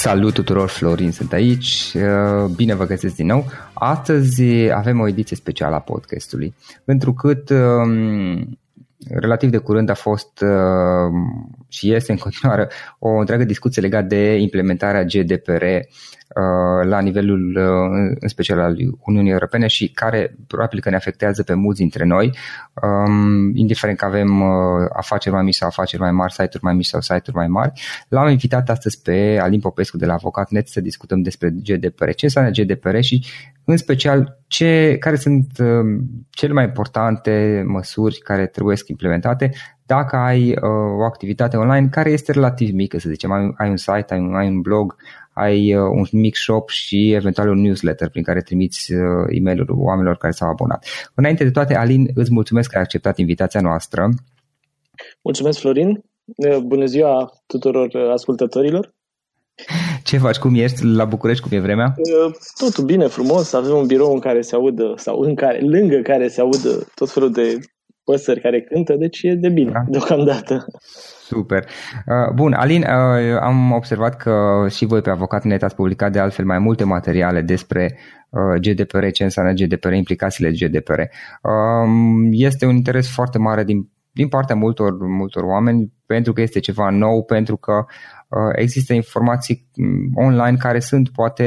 Salut tuturor, Florin sunt aici, uh, bine vă găsesc din nou. Astăzi avem o ediție specială a podcastului, pentru că um, relativ de curând a fost uh, și este în continuare o întreagă discuție legată de implementarea GDPR Uh, la nivelul uh, în special al Uniunii Europene și care probabil că ne afectează pe mulți dintre noi, um, indiferent că avem uh, afaceri mai mici sau afaceri mai mari, site-uri mai mici sau site-uri mai mari. L-am invitat astăzi pe Alin Popescu de la Avocat.net să discutăm despre GDPR, ce înseamnă GDPR și în special ce, care sunt cele mai importante măsuri care trebuie să implementate dacă ai uh, o activitate online care este relativ mică, să zicem, ai, ai un site, ai un, ai un blog, ai uh, un mic shop și eventual un newsletter prin care trimiți uh, e mail oamenilor care s-au abonat. Înainte de toate, Alin, îți mulțumesc că ai acceptat invitația noastră. Mulțumesc, Florin. Uh, bună ziua tuturor ascultătorilor. Ce faci? Cum ești la București? Cum e vremea? Totul bine, frumos. Avem un birou în care se audă, sau în care, lângă care se audă tot felul de păsări care cântă, deci e de bine da. deocamdată. Super. Uh, bun, Alin, uh, am observat că și voi pe Avocat.net ați publicat de altfel mai multe materiale despre uh, GDPR, ce înseamnă GDPR, implicațiile GDPR. Um, este un interes foarte mare din, din partea multor, multor oameni pentru că este ceva nou, pentru că există informații mm, online care sunt poate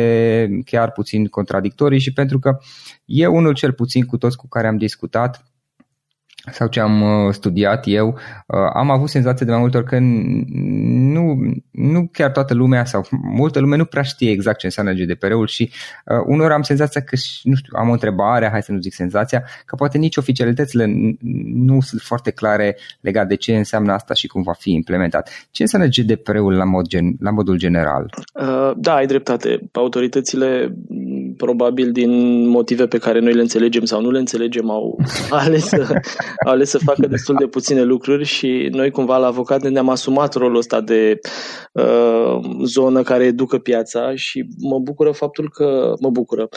chiar puțin contradictorii și pentru că eu unul cel puțin cu toți cu care am discutat sau ce am uh, studiat eu, uh, am avut senzația de mai multe ori că nu, nu chiar toată lumea sau multă lume nu prea știe exact ce înseamnă GDPR-ul și uh, unor am senzația că, nu știu, am o întrebare, hai să nu zic senzația, că poate nici oficialitățile nu sunt foarte clare legate de ce înseamnă asta și cum va fi implementat. Ce înseamnă GDPR-ul la, mod gen, la modul general? Uh, da, ai dreptate. Autoritățile probabil din motive pe care noi le înțelegem sau nu le înțelegem, au ales să, au ales să facă destul de puține lucruri și noi cumva la avocat ne-am asumat rolul ăsta de uh, zonă care educă piața și mă bucură faptul că mă bucură.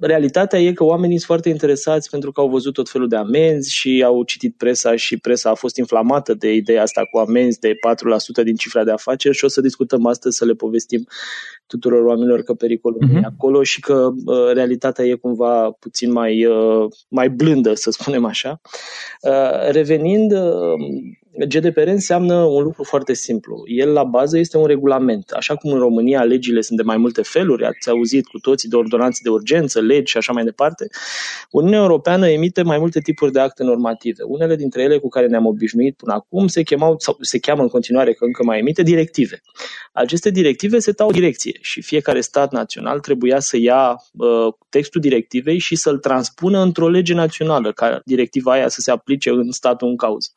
Realitatea e că oamenii sunt foarte interesați pentru că au văzut tot felul de amenzi și au citit presa și presa a fost inflamată de ideea asta cu amenzi de 4% din cifra de afaceri și o să discutăm astăzi să le povestim tuturor oamenilor că pericolul uh-huh. e acolo și că uh, realitatea e cumva puțin mai, uh, mai blândă, să spunem așa. Uh, revenind, uh, GDPR înseamnă un lucru foarte simplu. El, la bază, este un regulament. Așa cum în România legile sunt de mai multe feluri, ați auzit cu toții de ordonanțe de urgență, legi și așa mai departe, Uniunea Europeană emite mai multe tipuri de acte normative. Unele dintre ele cu care ne-am obișnuit până acum se, chemau, sau se cheamă în continuare, că încă mai emite, directive. Aceste directive se tau o direcție și fiecare stat național trebuia să ia uh, textul directivei și să-l transpună într-o lege națională, ca directiva aia să se aplice în statul în cauză.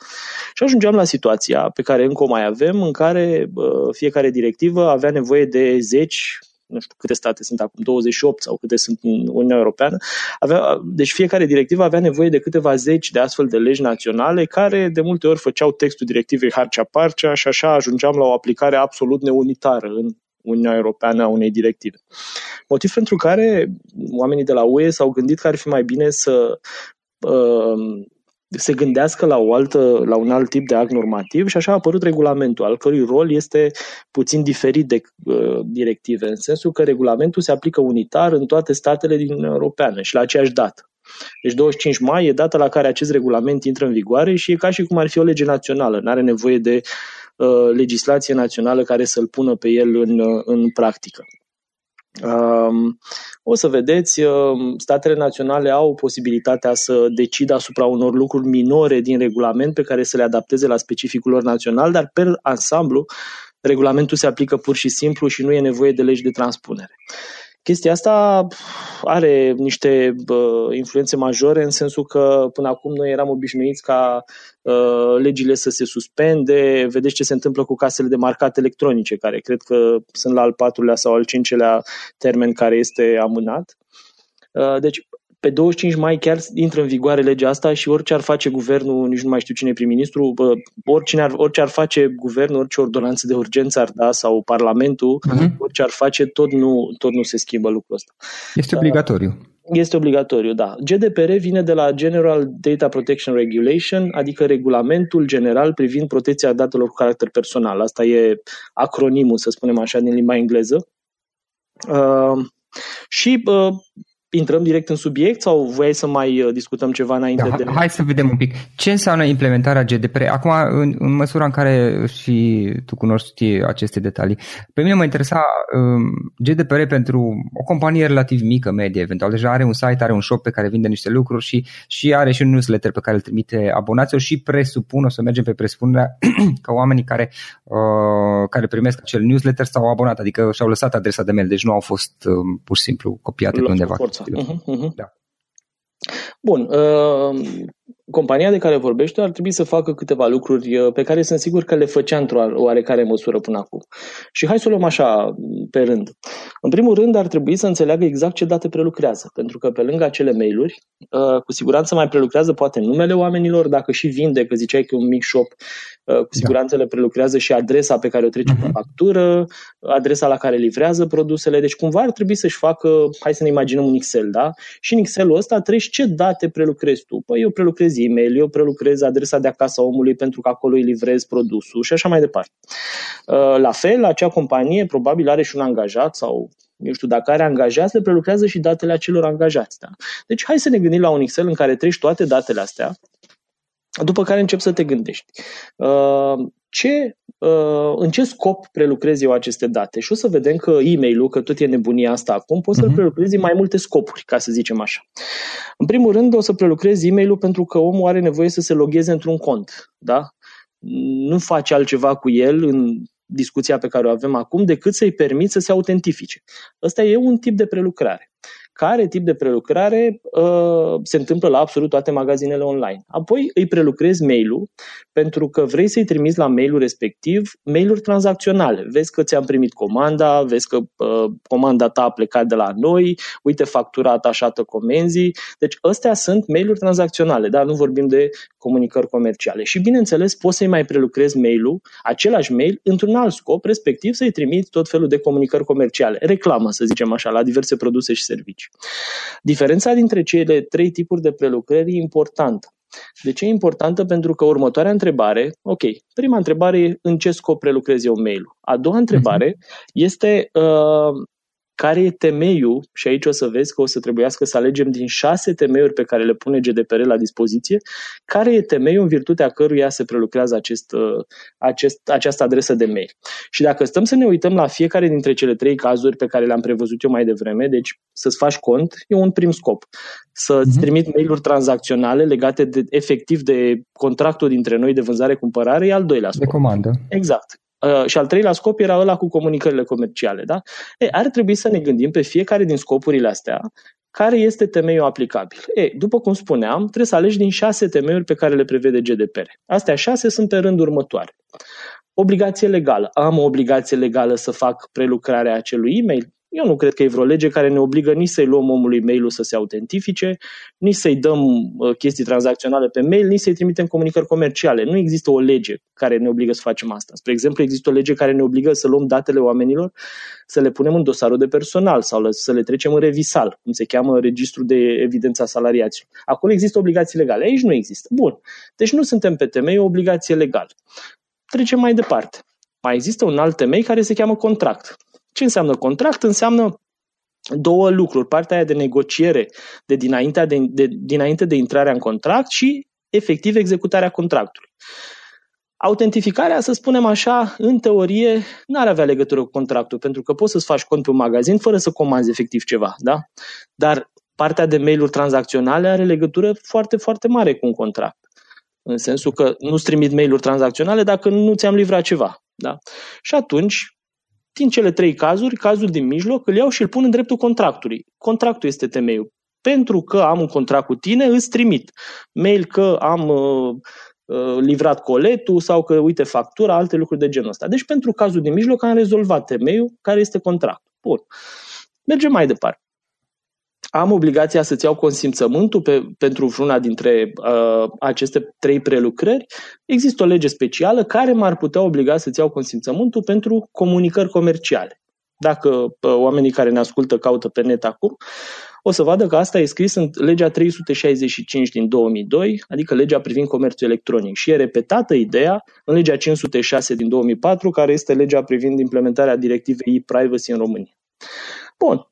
Și ajungea ajungeam la situația pe care încă o mai avem, în care uh, fiecare directivă avea nevoie de zeci, nu știu câte state sunt acum, 28 sau câte sunt în Uniunea Europeană. Avea, deci fiecare directivă avea nevoie de câteva zeci de astfel de legi naționale care de multe ori făceau textul directivei harcea-parcea și așa ajungeam la o aplicare absolut neunitară în Uniunea Europeană a unei directive. Motiv pentru care oamenii de la UE s-au gândit că ar fi mai bine să uh, se gândească la, o altă, la un alt tip de act normativ și așa a apărut regulamentul, al cărui rol este puțin diferit de uh, directive, în sensul că regulamentul se aplică unitar în toate statele din Europeană și la aceeași dată. Deci 25 mai e data la care acest regulament intră în vigoare și e ca și cum ar fi o lege națională, nu are nevoie de uh, legislație națională care să-l pună pe el în, uh, în practică. O să vedeți, statele naționale au posibilitatea să decidă asupra unor lucruri minore din regulament pe care să le adapteze la specificul lor național, dar pe ansamblu regulamentul se aplică pur și simplu și nu e nevoie de legi de transpunere. Chestia asta are niște uh, influențe majore în sensul că până acum noi eram obișnuiți ca uh, legile să se suspende. Vedeți ce se întâmplă cu casele de marcat electronice, care cred că sunt la al patrulea sau al cincelea termen care este amânat. Uh, deci pe 25 mai chiar intră în vigoare legea asta și orice ar face guvernul, nici nu mai știu cine e prim-ministru, oricine ar, orice ar face guvernul, orice ordonanță de urgență ar da sau parlamentul, uh-huh. orice ar face, tot nu, tot nu se schimbă lucrul ăsta. Este obligatoriu. Este obligatoriu, da. GDPR vine de la General Data Protection Regulation, adică regulamentul general privind protecția datelor cu caracter personal. Asta e acronimul, să spunem așa, din limba engleză. Uh, și uh, intrăm direct în subiect sau voiai să mai uh, discutăm ceva înainte da, de... Hai să vedem un pic. Ce înseamnă implementarea GDPR? Acum, în, în măsura în care și tu cunoști aceste detalii, pe mine mă interesa um, GDPR pentru o companie relativ mică, medie, eventual. Deja are un site, are un shop pe care vinde niște lucruri și, și are și un newsletter pe care îl trimite abonaților și presupun, o să mergem pe presupunerea că oamenii care, uh, care primesc acel newsletter s-au abonat, adică și-au lăsat adresa de mail, deci nu au fost uh, pur și simplu copiate pe undeva. Forța. Uh-huh, uh-huh. Da. Bun. Uh, compania de care vorbește ar trebui să facă câteva lucruri uh, pe care sunt sigur că le făcea într-o oarecare măsură până acum. Și hai să o luăm așa pe rând. În primul rând ar trebui să înțeleagă exact ce date prelucrează, pentru că pe lângă acele mail-uri, uh, cu siguranță mai prelucrează poate numele oamenilor, dacă și vinde, că ziceai că e un mic shop, uh, cu da. siguranță da. le prelucrează și adresa pe care o trece uh-huh. pe factură, adresa la care livrează produsele, deci cumva ar trebui să-și facă, hai să ne imaginăm un Excel, da? Și în Excel-ul ăsta treci ce date prelucrezi tu. Păi eu prelucrez e-mail, eu prelucrez adresa de acasă a omului pentru că acolo îi livrez produsul și așa mai departe. Uh, la fel, acea companie probabil are și un angajat sau eu știu, dacă are angajați, le prelucrează și datele acelor angajați. Da? Deci hai să ne gândim la un Excel în care treci toate datele astea, după care începi să te gândești. Uh, ce, uh, în ce scop prelucrez eu aceste date? Și o să vedem că e-mail-ul, că tot e nebunia asta acum, poți uh-huh. să-l mhm. prelucrezi în mai multe scopuri, ca să zicem așa. În primul rând, o să prelucrez e-mail-ul pentru că omul are nevoie să se logheze într-un cont. Da? Nu face altceva cu el în discuția pe care o avem acum, decât să-i permit să se autentifice. Ăsta e un tip de prelucrare care tip de prelucrare uh, se întâmplă la absolut toate magazinele online. Apoi îi prelucrezi mail-ul pentru că vrei să-i trimiți la mail-ul respectiv mail-uri tranzacționale. Vezi că ți-am primit comanda, vezi că uh, comanda ta a plecat de la noi, uite factura atașată comenzii. Deci astea sunt mail-uri tranzacționale, dar nu vorbim de comunicări comerciale. Și bineînțeles poți să-i mai prelucrezi mail-ul, același mail, într-un alt scop, respectiv să-i trimiți tot felul de comunicări comerciale, reclamă, să zicem așa, la diverse produse și servicii. Diferența dintre cele trei tipuri de prelucrări e importantă. De ce e importantă? Pentru că următoarea întrebare, ok, prima întrebare e în ce scop prelucrez eu mail-ul. A doua întrebare uh-huh. este uh, care e temeiul, și aici o să vezi că o să trebuiască să alegem din șase temeiuri pe care le pune GDPR la dispoziție, care e temeiul în virtutea căruia se prelucrează acest, uh, acest, această adresă de mail. Și dacă stăm să ne uităm la fiecare dintre cele trei cazuri pe care le-am prevăzut eu mai devreme, deci să-ți faci cont, e un prim scop. Să-ți uh-huh. trimit mail-uri tranzacționale legate de, efectiv de contractul dintre noi de vânzare-cumpărare, e al doilea scop. De comandă. Exact. Uh, și al treilea scop era ăla cu comunicările comerciale. Da? E, ar trebui să ne gândim pe fiecare din scopurile astea care este temeiul aplicabil. E, după cum spuneam, trebuie să alegi din șase temeiuri pe care le prevede GDPR. Astea șase sunt pe rând următoare. Obligație legală. Am o obligație legală să fac prelucrarea acelui e-mail? Eu nu cred că e vreo lege care ne obligă nici să-i luăm omului mail-ul să se autentifice, nici să-i dăm uh, chestii tranzacționale pe mail, nici să-i trimitem comunicări comerciale. Nu există o lege care ne obligă să facem asta. Spre exemplu, există o lege care ne obligă să luăm datele oamenilor, să le punem în dosarul de personal sau să le trecem în revisal, cum se cheamă registrul de evidența salariaților. Acolo există obligații legale, aici nu există. Bun. Deci nu suntem pe temei o obligație legală. Trecem mai departe. Mai există un alt temei care se cheamă contract. Ce înseamnă contract? Înseamnă două lucruri. Partea aia de negociere de dinainte de, de, dinainte de intrarea în contract și efectiv executarea contractului. Autentificarea, să spunem așa, în teorie, nu ar avea legătură cu contractul, pentru că poți să-ți faci cont pe un magazin fără să comanzi efectiv ceva, da? Dar partea de mail-uri tranzacționale are legătură foarte, foarte mare cu un contract. În sensul că nu-ți trimit mail-uri tranzacționale dacă nu ți-am livrat ceva. Da? Și atunci, din cele trei cazuri, cazul din mijloc îl iau și îl pun în dreptul contractului. Contractul este temeiul. Pentru că am un contract cu tine, îți trimit mail că am uh, uh, livrat coletul sau că, uite, factura, alte lucruri de genul ăsta. Deci, pentru cazul din mijloc, am rezolvat temeiul care este contractul. Bun. Mergem mai departe am obligația să-ți iau consimțământul pe, pentru vreuna dintre uh, aceste trei prelucrări, există o lege specială care m-ar putea obliga să-ți iau consimțământul pentru comunicări comerciale. Dacă uh, oamenii care ne ascultă caută pe net acum, o să vadă că asta e scris în legea 365 din 2002, adică legea privind comerțul electronic. Și e repetată ideea în legea 506 din 2004, care este legea privind implementarea directivei e-privacy în România. Bun.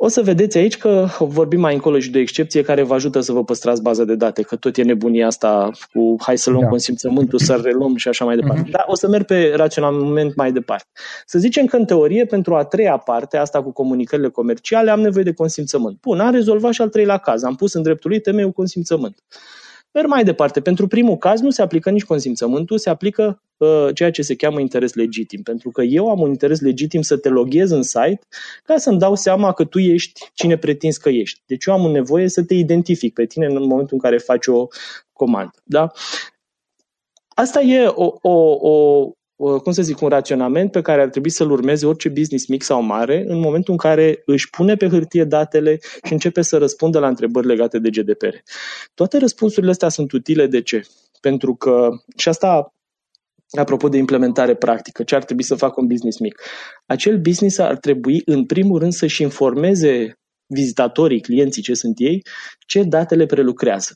O să vedeți aici că vorbim mai încolo și de o excepție care vă ajută să vă păstrați baza de date, că tot e nebunia asta cu hai să luăm da. consimțământul, să reluăm și așa mai departe. Uh-huh. Dar o să merg pe raționament mai departe. Să zicem că în teorie, pentru a treia parte, asta cu comunicările comerciale, am nevoie de consimțământ. Bun, am rezolvat și al treilea caz. Am pus în dreptul lui temeiul consimțământ. Merg mai departe. Pentru primul caz nu se aplică nici consimțământul, se aplică uh, ceea ce se cheamă interes legitim. Pentru că eu am un interes legitim să te loghez în site ca să-mi dau seama că tu ești cine pretinzi că ești. Deci eu am nevoie să te identific pe tine în momentul în care faci o comandă. Da? Asta e o, o, o, Uh, cum să zic, un raționament pe care ar trebui să-l urmeze orice business mic sau mare în momentul în care își pune pe hârtie datele și începe să răspundă la întrebări legate de GDPR. Toate răspunsurile astea sunt utile de ce? Pentru că, și asta apropo de implementare practică, ce ar trebui să facă un business mic? Acel business ar trebui, în primul rând, să-și informeze vizitatorii, clienții, ce sunt ei, ce date le prelucrează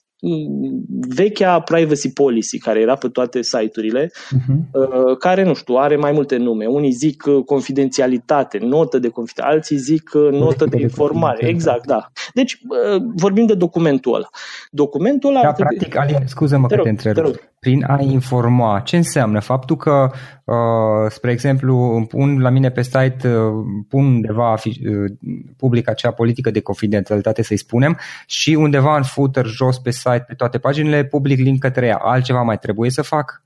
vechea privacy policy care era pe toate site-urile, uh-huh. care, nu știu, are mai multe nume. Unii zic uh, confidențialitate, notă de confidențialitate, alții zic uh, notă de informare. Exact, da. Deci uh, vorbim de documentul ăla. Documentul ăla... Da, practic, Alin, scuză-mă că te întrerup prin a informa. Ce înseamnă? Faptul că, uh, spre exemplu, pun la mine pe site, uh, pun undeva uh, public acea politică de confidențialitate, să-i spunem, și undeva în footer, jos pe site, pe toate paginile, public link către ea. Altceva mai trebuie să fac?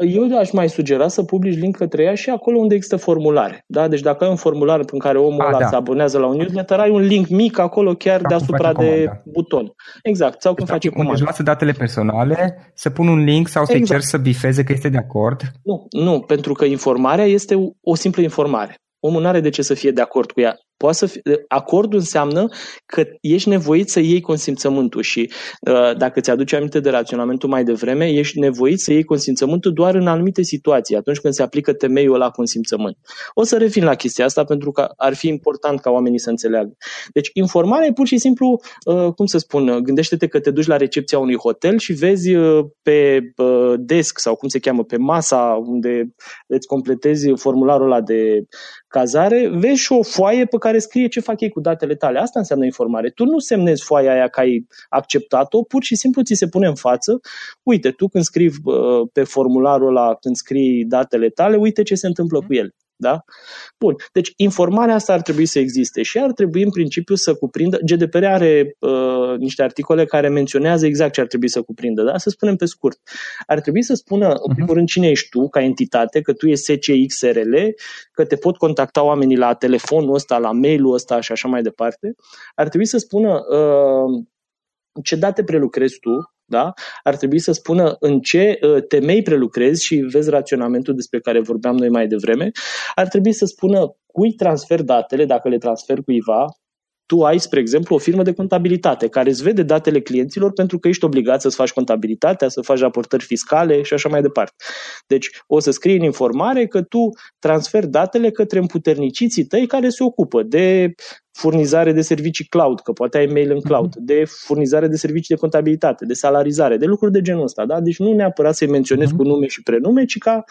eu aș mai sugera să publici link către ea și acolo unde există formulare. Da? Deci dacă ai un formular în care omul A, ăla da. se abonează la un newsletter, ai un link mic acolo chiar Sau deasupra de comanda. buton. Exact. Sau când deci, face comanda. Deci datele personale, să pun un link sau să-i exact. cer să bifeze că este de acord? Nu, nu, pentru că informarea este o simplă informare. Omul nu are de ce să fie de acord cu ea. Poate să fie, acordul înseamnă că ești nevoit să iei consimțământul și uh, dacă ți-aduce aminte de raționamentul mai devreme, ești nevoit să iei consimțământul doar în anumite situații, atunci când se aplică temeiul la consimțământ. O să revin la chestia asta pentru că ar fi important ca oamenii să înțeleagă. Deci informarea e pur și simplu, uh, cum să spun, gândește-te că te duci la recepția unui hotel și vezi uh, pe desk sau cum se cheamă, pe masa unde îți completezi formularul ăla de cazare, vezi și o foaie pe care scrie ce fac ei cu datele tale. Asta înseamnă informare. Tu nu semnezi foaia aia că ai acceptat-o, pur și simplu ți se pune în față. Uite, tu când scrii pe formularul ăla, când scrii datele tale, uite ce se întâmplă cu el. Da? Bun. Deci informarea asta ar trebui să existe și ar trebui în principiu să cuprindă. GDPR are uh, niște articole care menționează exact ce ar trebui să cuprindă, da? Să spunem pe scurt. Ar trebui să spună, în mhm. primul rând, cine ești tu ca entitate, că tu ești SCXRL, că te pot contacta oamenii la telefonul ăsta, la mailul ăsta și așa mai departe. Ar trebui să spună uh, ce date prelucrezi tu, da? ar trebui să spună în ce uh, temei prelucrezi și vezi raționamentul despre care vorbeam noi mai devreme, ar trebui să spună cui transfer datele, dacă le transfer cuiva, tu ai, spre exemplu, o firmă de contabilitate care îți vede datele clienților pentru că ești obligat să-ți faci contabilitatea, să faci raportări fiscale și așa mai departe. Deci o să scrii în informare că tu transferi datele către împuterniciții tăi care se ocupă de furnizare de servicii cloud, că poate ai mail în cloud, mhm. de furnizare de servicii de contabilitate, de salarizare, de lucruri de genul ăsta. Da? Deci nu neapărat să-i menționezi uh-huh. cu nume și prenume, ci ca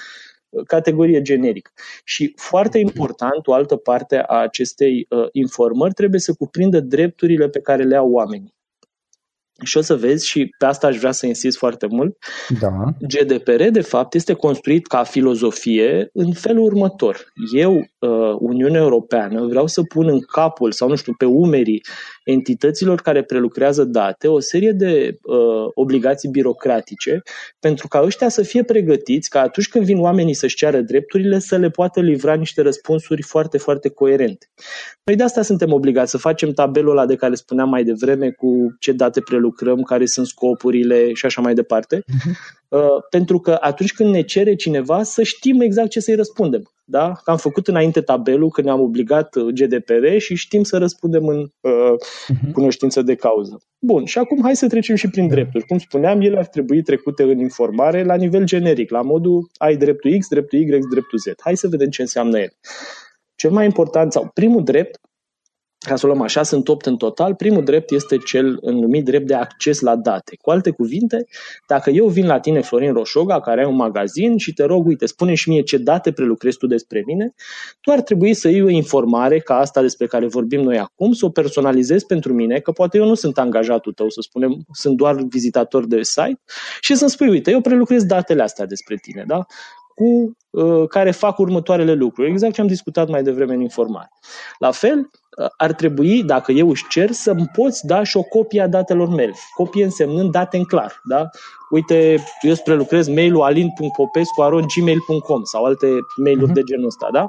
categorie generic. Și foarte important, o altă parte a acestei uh, informări trebuie să cuprindă drepturile pe care le au oamenii. Și o să vezi, și pe asta aș vrea să insist foarte mult, da. GDPR, de fapt, este construit ca filozofie în felul următor. Eu, uh, Uniunea Europeană, vreau să pun în capul, sau nu știu, pe umerii entităților care prelucrează date o serie de uh, obligații birocratice pentru ca ăștia să fie pregătiți ca atunci când vin oamenii să-și ceară drepturile să le poată livra niște răspunsuri foarte, foarte coerente. Noi de asta suntem obligați să facem tabelul ăla de care spuneam mai devreme cu ce date prelucrăm, care sunt scopurile și așa mai departe. Uh-huh. Uh, pentru că atunci când ne cere cineva să știm exact ce să-i răspundem. Da? Că am făcut înainte tabelul când ne-am obligat uh, GDPR și știm să răspundem în uh, uh-huh. cunoștință de cauză. Bun, și acum hai să trecem și prin drepturi. Cum spuneam, ele ar trebui trecute în informare la nivel generic, la modul ai dreptul X, dreptul Y, dreptul Z. Hai să vedem ce înseamnă el. Cel mai important, sau primul drept, ca să o luăm așa, sunt 8 în total. Primul drept este cel numit drept de acces la date. Cu alte cuvinte, dacă eu vin la tine, Florin Roșoga, care ai un magazin și te rog, uite, spune și mie ce date prelucrezi tu despre mine, tu ar trebui să iei o informare ca asta despre care vorbim noi acum, să o personalizezi pentru mine, că poate eu nu sunt angajatul tău, să spunem, sunt doar vizitator de site și să-mi spui, uite, eu prelucrez datele astea despre tine, da? cu uh, care fac următoarele lucruri. Exact ce am discutat mai devreme în informare. La fel, ar trebui, dacă eu își cer, să-mi poți da și o copie a datelor mele. Copie însemnând date în clar. Da? Uite, eu spre lucrez mail-ul alin.popescu.gmail.com sau alte mail-uri uh-huh. de genul ăsta. Da?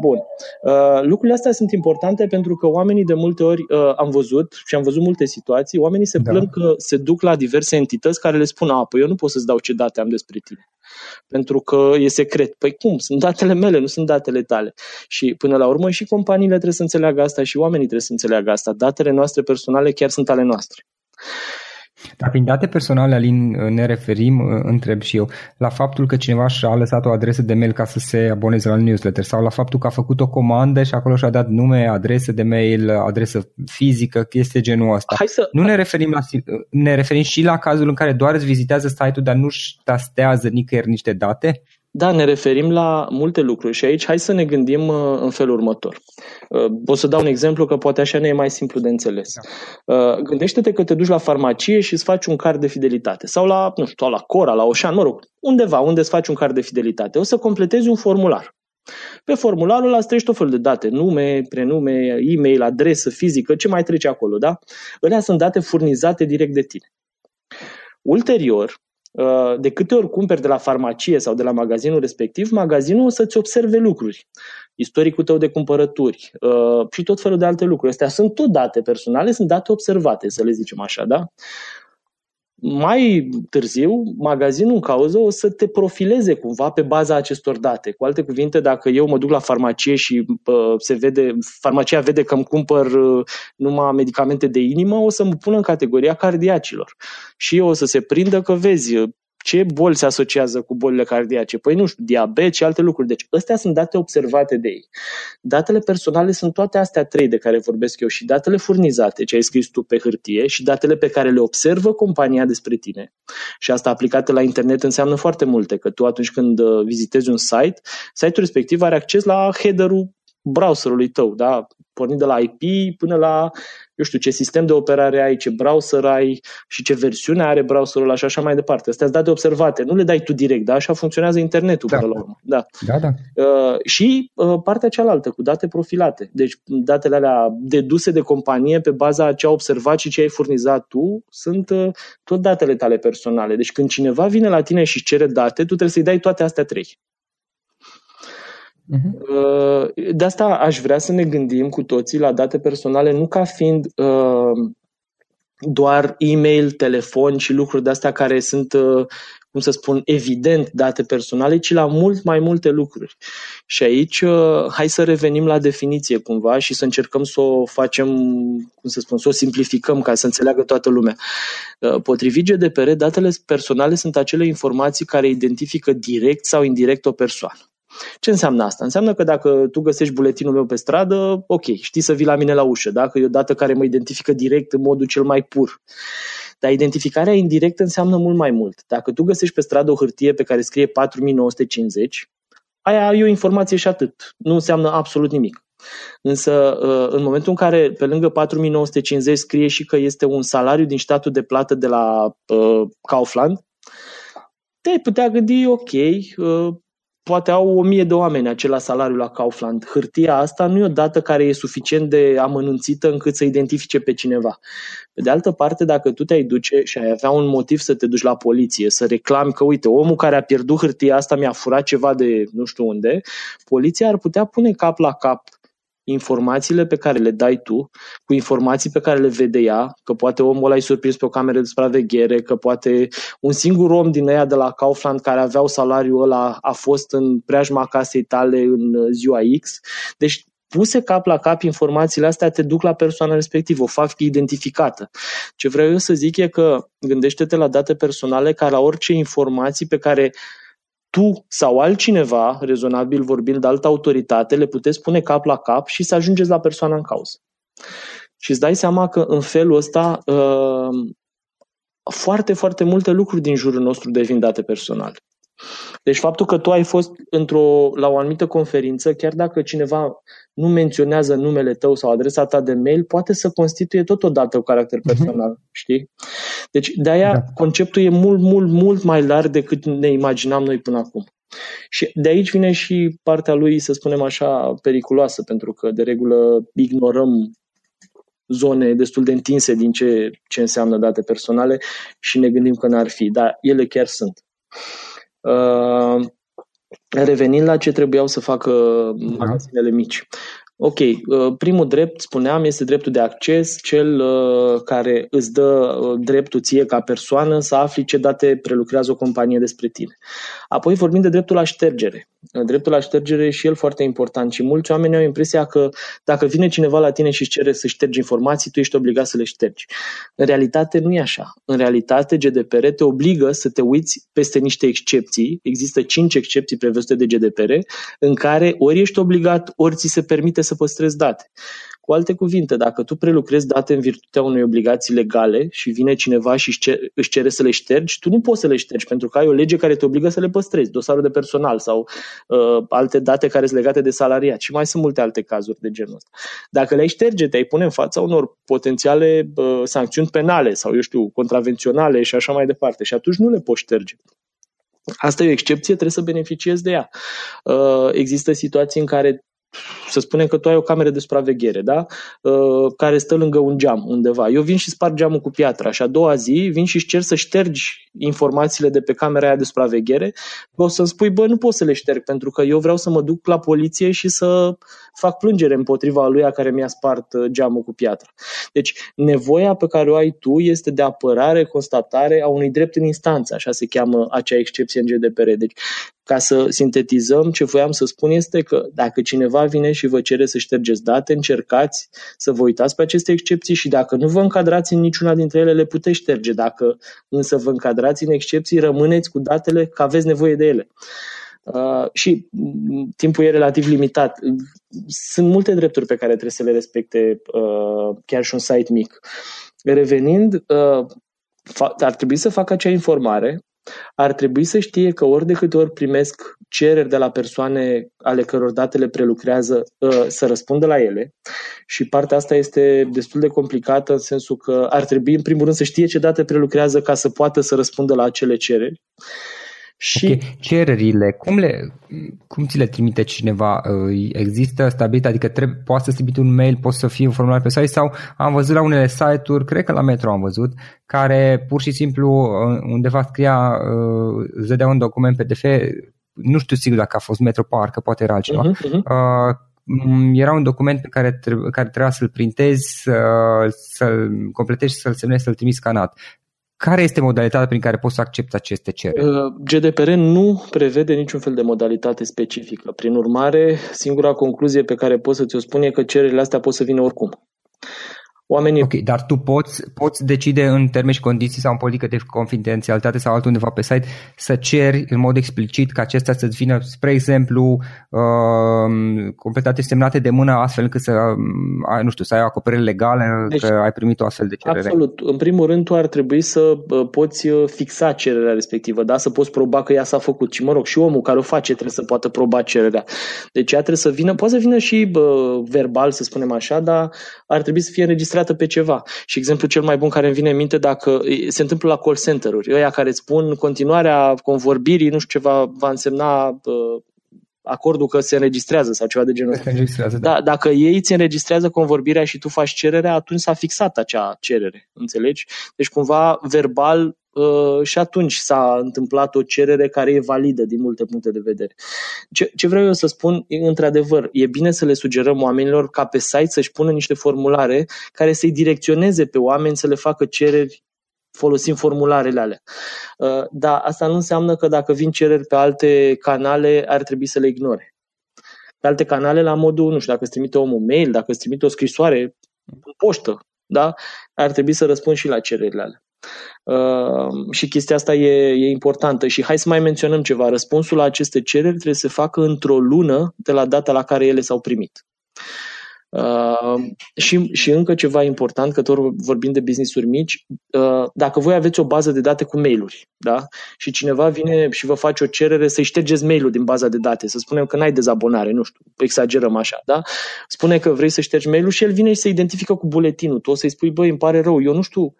Bun. Uh, lucrurile astea sunt importante pentru că oamenii de multe ori uh, am văzut și am văzut multe situații, oamenii se da. plâng că se duc la diverse entități care le spun, a, păi eu nu pot să-ți dau ce date am despre tine pentru că e secret. Păi cum? Sunt datele mele, nu sunt datele tale. Și până la urmă și companiile trebuie să înțeleagă asta și oamenii trebuie să înțeleagă asta. Datele noastre personale chiar sunt ale noastre. Dar prin date personale, Alin, ne referim, întreb și eu, la faptul că cineva și-a lăsat o adresă de mail ca să se aboneze la newsletter sau la faptul că a făcut o comandă și acolo și-a dat nume, adresă de mail, adresă fizică, chestie genul ăsta. Hai să... Nu ne referim, la, ne referim și la cazul în care doar îți vizitează site-ul, dar nu-și tastează nicăieri niște date? Da, ne referim la multe lucruri și aici hai să ne gândim uh, în felul următor. Uh, o să dau un exemplu că poate așa ne e mai simplu de înțeles. Da. Uh, gândește-te că te duci la farmacie și îți faci un card de fidelitate sau la, nu știu, la Cora, la Oșan, mă rog, undeva unde îți faci un card de fidelitate. O să completezi un formular. Pe formularul ăla treci tot felul de date, nume, prenume, e-mail, adresă fizică, ce mai trece acolo, da? Alea sunt date furnizate direct de tine. Ulterior, Uh, de câte ori cumperi de la farmacie sau de la magazinul respectiv, magazinul o să-ți observe lucruri. Istoricul tău de cumpărături uh, și tot felul de alte lucruri. Astea sunt tot date personale, sunt date observate, să le zicem așa, da? Mai târziu, magazinul în cauză o să te profileze cumva pe baza acestor date. Cu alte cuvinte, dacă eu mă duc la farmacie și uh, se vede, farmacia vede că îmi cumpăr uh, numai medicamente de inimă, o să mă pună în categoria cardiacilor. Și eu o să se prindă că vezi, ce boli se asociază cu bolile cardiace? Păi nu știu, diabet și alte lucruri. Deci astea sunt date observate de ei. Datele personale sunt toate astea trei de care vorbesc eu și datele furnizate, ce ai scris tu pe hârtie și datele pe care le observă compania despre tine. Și asta aplicată la internet înseamnă foarte multe, că tu atunci când uh, vizitezi un site, site-ul respectiv are acces la header-ul browserului tău, da? pornind de la IP până la eu știu, ce sistem de operare ai, ce browser ai și ce versiune are browserul și așa mai departe. Astea sunt date observate, nu le dai tu direct, da? Așa funcționează internetul da. până la urmă. Da, da. da. Uh, și uh, partea cealaltă, cu date profilate. Deci datele alea deduse de companie pe baza ce a observat și ce ai furnizat tu, sunt uh, tot datele tale personale. Deci când cineva vine la tine și cere date, tu trebuie să-i dai toate astea trei. Uh-huh. De asta aș vrea să ne gândim cu toții la date personale nu ca fiind uh, doar e-mail, telefon și lucruri de astea care sunt, uh, cum să spun, evident date personale, ci la mult mai multe lucruri. Și aici uh, hai să revenim la definiție cumva și să încercăm să o facem, cum să spun, să o simplificăm ca să înțeleagă toată lumea. Uh, potrivit GDPR, datele personale sunt acele informații care identifică direct sau indirect o persoană. Ce înseamnă asta? Înseamnă că dacă tu găsești buletinul meu pe stradă, ok, știi să vii la mine la ușă, da? că e o dată care mă identifică direct în modul cel mai pur. Dar identificarea indirectă înseamnă mult mai mult. Dacă tu găsești pe stradă o hârtie pe care scrie 4950, aia e o informație și atât. Nu înseamnă absolut nimic. Însă, uh, în momentul în care pe lângă 4950 scrie și că este un salariu din statul de plată de la uh, Kaufland, te-ai putea gândi, ok, uh, poate au o mie de oameni acela salariu la Kaufland. Hârtia asta nu e o dată care e suficient de amănunțită încât să identifice pe cineva. Pe de altă parte, dacă tu te-ai duce și ai avea un motiv să te duci la poliție, să reclami că, uite, omul care a pierdut hârtia asta mi-a furat ceva de nu știu unde, poliția ar putea pune cap la cap informațiile pe care le dai tu, cu informații pe care le vede ea, că poate omul ăla ai surprins pe o cameră de supraveghere, că poate un singur om din ea de la Kaufland care aveau salariul ăla a fost în preajma casei tale în ziua X. Deci puse cap la cap informațiile astea te duc la persoana respectivă, o fac identificată. Ce vreau eu să zic e că gândește-te la date personale ca la orice informații pe care tu sau altcineva, rezonabil vorbind de altă autoritate, le puteți pune cap la cap și să ajungeți la persoana în cauză. Și îți dai seama că în felul ăsta uh, foarte, foarte multe lucruri din jurul nostru devin date personale. Deci faptul că tu ai fost într-o, la o anumită conferință, chiar dacă cineva nu menționează numele tău sau adresa ta de mail, poate să constituie totodată un caracter mhm. personal, uh-huh. știi? Deci de-aia da. conceptul e mult, mult, mult mai larg decât ne imaginam noi până acum. Și de aici vine și partea lui, să spunem așa, periculoasă, pentru că de regulă ignorăm zone destul de întinse din ce, ce înseamnă date personale și ne gândim că n-ar fi, dar ele chiar sunt. Uh, revenind la ce trebuiau să facă magazinele mici. Ok, uh, primul drept, spuneam, este dreptul de acces, cel uh, care îți dă uh, dreptul ție ca persoană să afli ce date prelucrează o companie despre tine. Apoi vorbim de dreptul la ștergere. Dreptul la ștergere e și el foarte important și mulți oameni au impresia că dacă vine cineva la tine și îți cere să ștergi informații, tu ești obligat să le ștergi. În realitate nu e așa. În realitate GDPR te obligă să te uiți peste niște excepții. Există cinci excepții prevăzute de GDPR în care ori ești obligat, ori ți se permite să păstrezi date. Cu alte cuvinte, dacă tu prelucrezi date în virtutea unei obligații legale și vine cineva și își cere să le ștergi, tu nu poți să le ștergi pentru că ai o lege care te obligă să le păstrezi, dosarul de personal sau uh, alte date care sunt legate de salariat și mai sunt multe alte cazuri de genul ăsta. Dacă le-ai șterge, te-ai pune în fața unor potențiale uh, sancțiuni penale sau, eu știu, contravenționale și așa mai departe și atunci nu le poți șterge. Asta e o excepție, trebuie să beneficiezi de ea. Uh, există situații în care să spunem că tu ai o cameră de supraveghere, da? Uh, care stă lângă un geam undeva. Eu vin și sparg geamul cu piatra și a doua zi vin și cer să ștergi informațiile de pe camera aia de supraveghere. O să-mi spui, bă, nu pot să le șterg pentru că eu vreau să mă duc la poliție și să fac plângere împotriva lui care mi-a spart uh, geamul cu piatra. Deci, nevoia pe care o ai tu este de apărare, constatare a unui drept în instanță, așa se cheamă acea excepție în GDPR. Deci, ca să sintetizăm, ce voiam să spun este că dacă cineva vine și vă cere să ștergeți date, încercați să vă uitați pe aceste excepții și dacă nu vă încadrați în niciuna dintre ele, le puteți șterge. Dacă însă vă încadrați în excepții, rămâneți cu datele că aveți nevoie de ele. Uh, și mm, timpul e relativ limitat. Sunt multe drepturi pe care trebuie să le respecte uh, chiar și un site mic. Revenind, uh, ar trebui să facă acea informare ar trebui să știe că ori de câte ori primesc cereri de la persoane ale căror datele prelucrează uh, să răspundă la ele. Și partea asta este destul de complicată în sensul că ar trebui în primul rând să știe ce date prelucrează ca să poată să răspundă la acele cereri și okay. cererile, cum, le, cum ți le trimite cineva? Există stabilit, adică trebuie, poate să trimite un mail, poate să fie un formular pe site sau am văzut la unele site-uri, cred că la Metro am văzut, care pur și simplu undeva scria, îți dădea un document PDF, nu știu sigur dacă a fost Metro, parcă poate era altceva, uh-huh, uh-huh. Uh, era un document pe care, trebuie, care trebuia să-l printezi, să, să-l completezi și să-l semnezi, să-l trimiți scanat. Care este modalitatea prin care poți să accepti aceste cereri? Uh, GDPR nu prevede niciun fel de modalitate specifică. Prin urmare, singura concluzie pe care pot să ți-o spun e că cererile astea pot să vină oricum. Oamenii... Ok, dar tu poți, poți decide în termeni și condiții sau în politică de confidențialitate sau altundeva pe site să ceri în mod explicit ca acestea să-ți vină, spre exemplu, uh, completate semnate de mână astfel încât să, uh, nu știu, să ai o acoperire legală deci, că ai primit o astfel de cerere. Absolut. În primul rând, tu ar trebui să uh, poți uh, fixa cererea respectivă, da? să poți proba că ea s-a făcut. Și mă rog, și omul care o face trebuie să poată proba cererea. Deci ea trebuie să vină, poate să vină și bă, verbal, să spunem așa, dar ar trebui să fie înregistrat înregistrată pe ceva. Și exemplu cel mai bun care îmi vine în minte dacă se întâmplă la call center-uri, ăia care îți spun continuarea convorbirii, nu știu ce va, va însemna uh, acordul că se înregistrează sau ceva de genul ăsta. Da. da. Dacă ei îți înregistrează convorbirea și tu faci cererea, atunci s-a fixat acea cerere, înțelegi? Deci cumva verbal Uh, și atunci s-a întâmplat o cerere care e validă din multe puncte de vedere. Ce, ce vreau eu să spun, într-adevăr, e bine să le sugerăm oamenilor ca pe site să-și pună niște formulare care să-i direcționeze pe oameni să le facă cereri folosind formularele alea. Uh, dar asta nu înseamnă că dacă vin cereri pe alte canale, ar trebui să le ignore. Pe alte canale, la modul, nu știu, dacă îți trimite omul mail, dacă îți trimite o scrisoare în poștă, da? ar trebui să răspund și la cererile alea. Uh, și chestia asta e, e importantă. Și hai să mai menționăm ceva. Răspunsul la aceste cereri trebuie să se facă într-o lună de la data la care ele s-au primit. Uh, și, și încă ceva important, că tot vorbim de business-uri mici, uh, dacă voi aveți o bază de date cu mail-uri, da? și cineva vine și vă face o cerere să-i ștergeți mail-ul din baza de date, să spunem că n-ai dezabonare, nu știu, exagerăm așa, da? spune că vrei să ștergi mail-ul și el vine și se identifică cu buletinul, tu o să-i spui, băi, îmi pare rău, eu nu știu,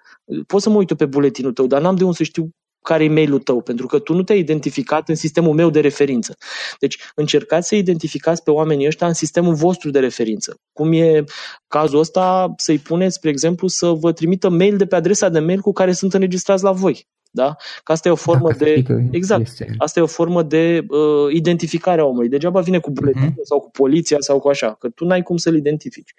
pot să mă uit pe buletinul tău, dar n-am de unde să știu care e mail-ul tău, pentru că tu nu te-ai identificat în sistemul meu de referință. Deci încercați să identificați pe oamenii ăștia în sistemul vostru de referință. Cum e cazul ăsta, să-i puneți, spre exemplu, să vă trimită mail de pe adresa de mail cu care sunt înregistrați la voi. Da? Că asta e o formă Dacă de. frică Exact. este. Asta e o formă de uh, identificare a omului. Degeaba vine cu buletinul Mhm. sau cu poliția sau cu așa, că tu n-ai cum să-l identifici.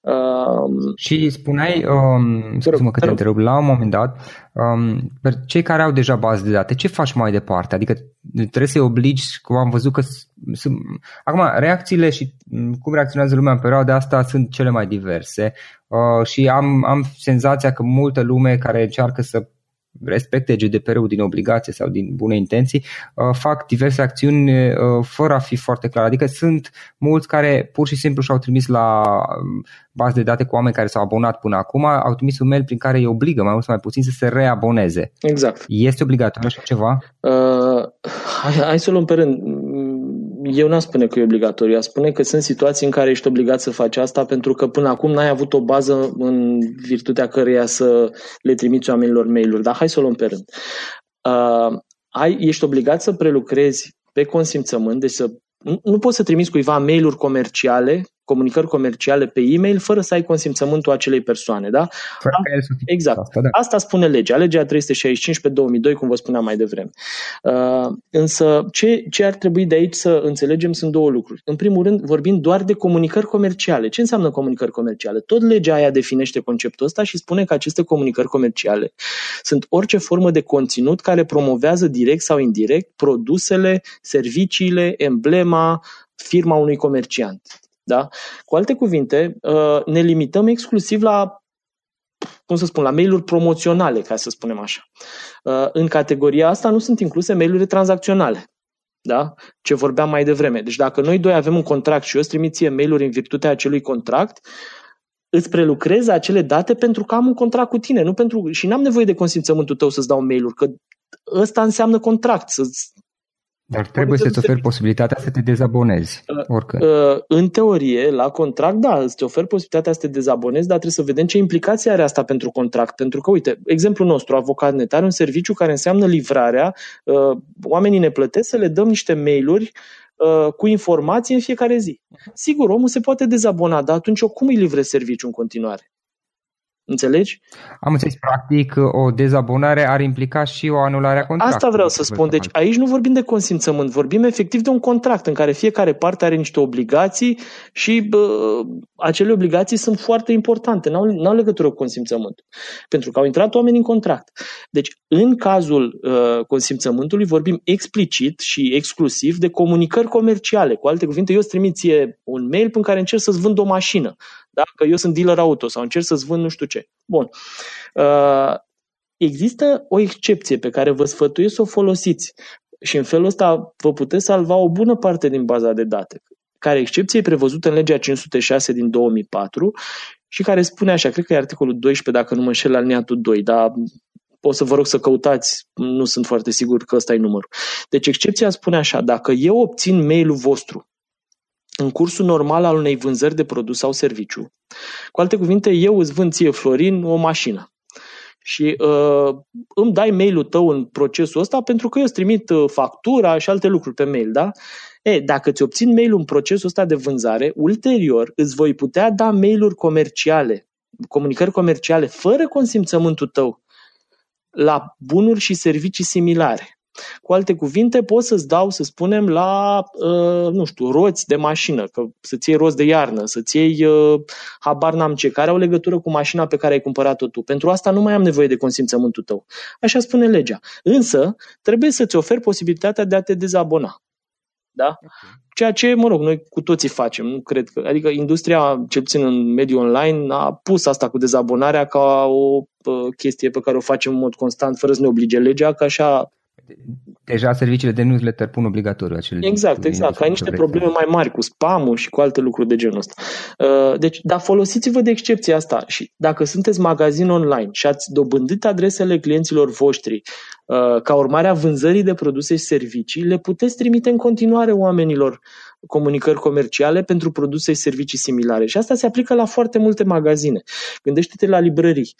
Uh, Și spuneai, um, scuze-mă că te te rog. întreb, la un moment dat, um, pe cei care au deja bază de date, ce faci mai departe? Adică trebuie să-i obligi, cum am văzut că s- sunt... Acum, reacțiile și m, cum reacționează lumea în perioada asta sunt cele mai diverse uh, și am, am senzația că multă lume care încearcă să respecte GDPR-ul din obligație sau din bune intenții, uh, fac diverse acțiuni uh, fără a fi foarte clar. Adică sunt mulți care pur și simplu și-au trimis la um, bază de date cu oameni care s-au abonat până acum, au trimis un mail prin care îi obligă mai mult sau mai puțin să se reaboneze. exact. Este obligatoriu așa ceva? Uh, hai, hai să o luăm pe rând. Eu n-am spune că e obligatoriu, aș spune că sunt situații în care ești obligat să faci asta pentru că până acum n-ai avut o bază în virtutea căreia să le trimiți oamenilor mail-uri. Dar hai să o luăm pe rând. Uh, ai, ești obligat să prelucrezi pe consimțământ, deci să nu, nu poți să trimiți cuiva mail-uri comerciale, comunicări comerciale pe e-mail fără să ai consimțământul acelei persoane, da? Fără ca el să fie Exact. asta, da. Asta spune legea, legea 365 pe 2002, cum vă spuneam mai devreme. Uh, însă, ce, ce ar trebui de aici să înțelegem sunt două lucruri. În primul rând, vorbim doar de comunicări comerciale. Ce înseamnă comunicări comerciale? Tot legea aia definește conceptul ăsta și spune că aceste comunicări comerciale sunt orice formă de conținut care promovează direct sau indirect produsele, serviciile, emblema, firma unui comerciant. Da? Cu alte cuvinte, uh, ne limităm exclusiv la cum să spun, la mail-uri promoționale, ca să spunem așa. Uh, În categoria asta nu sunt incluse mail-urile tranzacționale. Da? Ce vorbeam mai devreme. Deci dacă noi doi avem un contract și eu îți trimit ție mail-uri în virtutea acelui contract, îți prelucrez acele date pentru că am un contract cu tine, nu pentru și n-am nevoie de consimțământul tău să-ți dau mail-uri, că ăsta înseamnă contract, să Dar trebuie să-ți oferi posibilitatea să te dezabonezi, oricând. Uh, În teorie, la contract, da, îți oferi posibilitatea să te dezabonezi, dar trebuie să vedem ce implicație are asta pentru contract. Pentru că, uite, exemplul nostru, avocat net, are un serviciu care înseamnă livrarea, uh, oamenii ne plătesc să le dăm niște mail-uri uh, cu informații în fiecare zi. Sigur, omul se poate dezabona, dar atunci eu cum îi livrez serviciu în continuare? Înțelegi? Am înțeles, practic, o dezabonare ar implica și o anulare a contractului. Asta vreau să spun. Deci aici nu vorbim de consimțământ, vorbim efectiv de un contract în care fiecare parte are niște obligații și bă, acele obligații sunt foarte importante, n-au, n-au legătură cu consimțământul. Pentru că au intrat oameni în contract. Deci, în cazul uh, consimțământului, vorbim explicit și exclusiv de comunicări comerciale. Cu alte cuvinte, eu îți trimit ție un mail în care încerc să-ți vând o mașină. Da? Că eu sunt dealer auto sau încerc să-ți vând nu știu ce. Bun. Uh, există o excepție pe care vă sfătuiesc să o folosiți și în felul ăsta vă puteți salva o bună parte din baza de date, care excepție e prevăzută în legea 506 din 2004 și care spune așa, cred că e articolul 12 dacă nu mă înșel alineatul 2, dar o să vă rog să căutați, nu sunt foarte sigur că ăsta e numărul. Deci excepția spune așa, dacă eu obțin mail-ul vostru în cursul normal al unei vânzări de produs sau serviciu, cu alte cuvinte, eu îți vând ție, Florin, o mașină și uh, îmi dai mail-ul tău în procesul ăsta pentru că eu îți trimit uh, factura și alte lucruri pe mail, da? E, dacă îți obțin mail-ul în procesul ăsta de vânzare, ulterior îți voi putea da mail-uri comerciale, comunicări comerciale, fără consimțământul tău, la bunuri și servicii similare. Cu alte cuvinte, pot să-ți dau, să spunem, la, uh, nu știu, roți de mașină, că să-ți iei roți de iarnă, să-ți iei, uh, habar n-am ce, care au legătură cu mașina pe care ai cumpărat-o tu. Pentru asta nu mai am nevoie de consimțământul tău. Așa spune legea. Însă, trebuie să-ți oferi posibilitatea de a te dezabona. Da? Ceea ce, mă rog, noi cu toții facem. Nu cred că, adică industria, cel puțin în mediul online, a pus asta cu dezabonarea ca o uh, chestie pe care o facem în mod constant, fără să ne oblige legea, că așa Deja serviciile de newsletter pun obligatoriu acele Exact, exact. Ai niște probleme mai mari cu spam și cu alte lucruri de genul ăsta. Uh, deci, dar folosiți-vă de excepția asta și dacă sunteți magazin online și ați dobândit adresele clienților voștri uh, ca urmare a vânzării de produse și servicii, le puteți trimite în continuare oamenilor comunicări comerciale pentru produse și servicii similare. Și asta se aplică la foarte multe magazine. Gândește-te la librării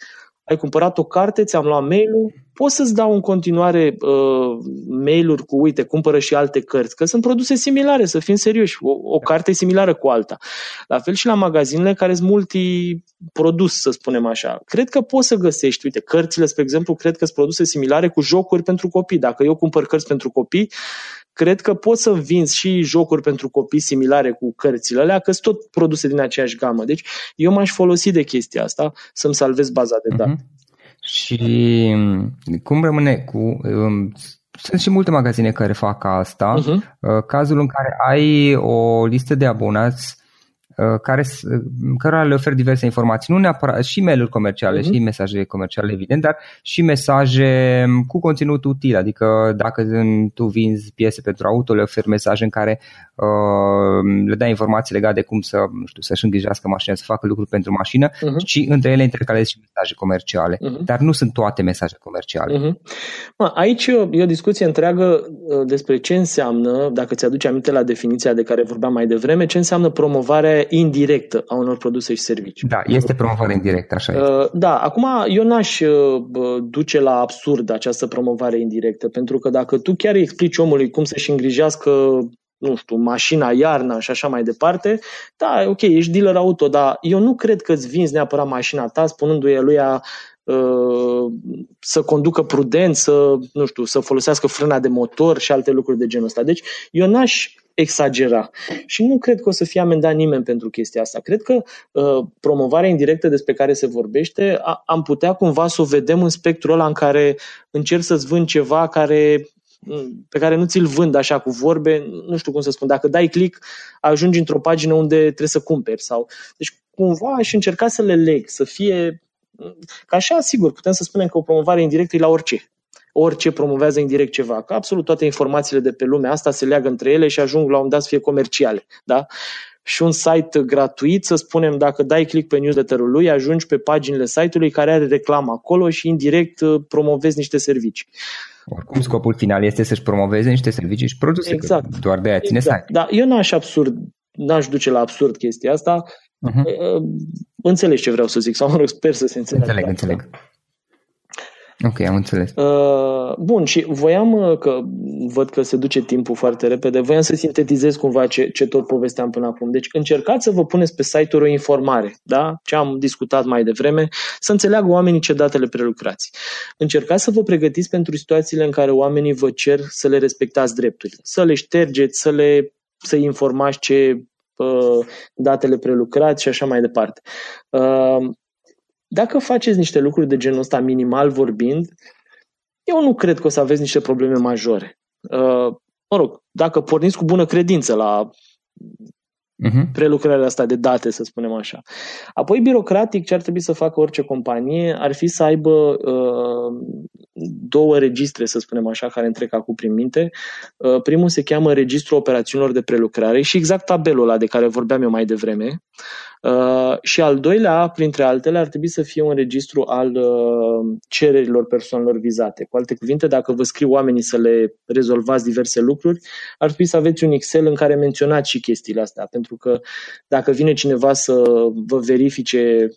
ai cumpărat o carte, ți-am luat mail-ul, pot să-ți dau în continuare uh, mail-uri cu, uite, cumpără și alte cărți, că sunt produse similare, să fim serioși, o, o carte similară cu alta. La fel și la magazinele care sunt multiprodus, să spunem așa. Cred că poți să găsești, uite, cărțile, spre exemplu, cred că sunt produse similare cu jocuri pentru copii. Dacă eu cumpăr cărți pentru copii, cred că poți să vinzi și jocuri pentru copii similare cu cărțile alea, că sunt tot produse din aceeași gamă. Deci eu m-aș folosi de chestia asta să-mi salvez baza de date. Uh-huh. Și mm, cum rămâne cu... Um, sunt și multe magazine care fac asta. Uh-huh. Cazul în care ai o listă de abonați Uh, care, uh, cărora le ofer diverse informații, nu neapărat și mail-uri comerciale, uh-huh. și mesaje comerciale, evident, dar și mesaje cu conținut util, adică dacă tu vinzi piese pentru auto, le oferi mesaje în care uh, le dai informații legate de cum să, nu știu, să-și îngrijească mașina, să facă lucruri pentru mașină uh-huh. și între ele intercalezi și mesaje comerciale, uh-huh. dar nu sunt toate mesaje comerciale. Uh-huh. Mă, aici e o discuție întreagă despre ce înseamnă, dacă ți-aduce aminte la definiția de care vorbeam mai devreme, ce înseamnă promovare indirectă a unor produse și servicii. Da, este promovare indirectă, așa este. Uh, da, acum eu n-aș uh, duce la absurd această promovare indirectă, pentru că dacă tu chiar îi explici omului cum să-și îngrijească nu știu, mașina, iarna și așa mai departe, da, ok, ești dealer auto, dar eu nu cred că îți vinzi neapărat mașina ta spunându-i lui uh, să conducă prudent, să, nu știu, să folosească frâna de motor și alte lucruri de genul ăsta. Deci eu n-aș exagera. Și nu cred că o să fie amendat nimeni pentru chestia asta. Cred că uh, promovarea indirectă despre care se vorbește, a, am putea cumva să o vedem în spectrul ăla în care încerc să-ți vând ceva care mm, pe care nu ți-l vând așa cu vorbe, nu știu cum să spun, dacă dai click, ajungi într-o pagină unde trebuie să cumperi. Sau... Deci cumva aș încerca să le leg, să fie... Ca așa, sigur, putem să spunem că o promovare indirectă e la orice orice promovează indirect ceva. Că absolut toate informațiile de pe lumea asta se leagă între ele și ajung la un dat să fie comerciale. Da? și un site gratuit, să spunem, dacă dai click pe newsletterul lui, ajungi pe paginile site-ului care are reclamă acolo și indirect uh, promovezi niște servicii. Oricum, scopul final este să-și promoveze niște servicii și produse. Exact. Doar de aia ține exact. site. Da, eu n-aș absurd, n-aș duce la absurd chestia asta. Uh-huh. Înțelegi ce vreau să zic, sau mă rog, sper să se înțeleagă. Înțeleg, înțeleg. Ok, am înțeles. Uh, bun, și voiam, uh, că văd că se duce timpul foarte repede, voiam să sintetizez cumva ce, ce tot povesteam până acum. Deci încercați să vă puneți pe site-uri o informare, da? ce am discutat mai devreme, să înțeleagă oamenii ce datele prelucrați. Încercați să vă pregătiți pentru situațiile în care oamenii vă cer să le respectați drepturile, să le ștergeți, să le să informați ce uh, datele prelucrați și așa mai departe. Uh, dacă faceți niște lucruri de genul ăsta, minimal vorbind, eu nu cred că o să aveți niște probleme majore. Uh, mă rog, dacă porniți cu bună credință la uh-huh. prelucrarea asta de date, să spunem așa. Apoi, birocratic, ce ar trebui să facă orice companie ar fi să aibă uh, două registre, să spunem așa, care întrec acum prin minte. Uh, primul se cheamă Registrul Operațiunilor de Prelucrare și exact tabelul ăla de care vorbeam eu mai devreme. Uh, și al doilea, printre altele, ar trebui să fie un registru al uh, cererilor persoanelor vizate. Cu alte cuvinte, dacă vă scriu oamenii să le rezolvați diverse lucruri, ar trebui să aveți un Excel în care menționați și chestiile astea, pentru că dacă vine cineva să vă verifice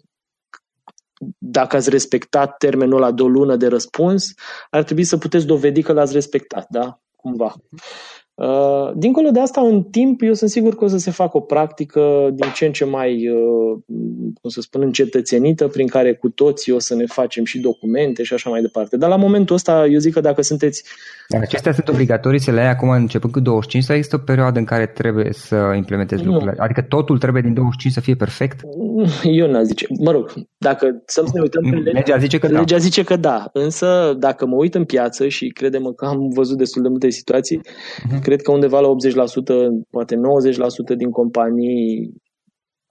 dacă ați respectat termenul la de o lună de răspuns, ar trebui să puteți dovedi că l-ați respectat, da? Cumva. Uh, dincolo de asta, în timp, eu sunt sigur că o să se facă o practică din ce în ce mai, uh, cum să spun, încetățenită, prin care cu toții o să ne facem și documente și așa mai departe. Dar la momentul ăsta, eu zic că dacă sunteți... Dar acestea sunt obligatorii să le ai acum începând cu 25 sau există o perioadă în care trebuie să implementezi nu. lucrurile? Adică totul trebuie din 25 să fie perfect? Eu n-aș zice. Mă rog, dacă să ne uităm pe legea, legea zice că da. Legea zice că da. Însă, dacă mă uit în piață și credem că am văzut destul de multe situații, uh-huh Cred că undeva la 80%, poate 90% din companii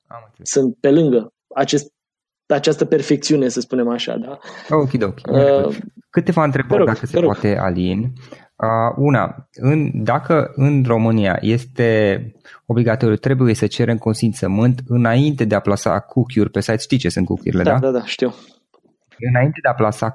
Am sunt pe lângă acest, această perfecțiune, să spunem așa. Da? Ok, ok. Uh, Câteva întrebări, rog, dacă se rog. poate, Alin. Uh, una, în, dacă în România este obligatoriu, trebuie să cerem consimțământ înainte de a plasa cookie-uri pe site. Știi ce sunt cookie-urile, da? Da, da, da, știu. Înainte de a plasa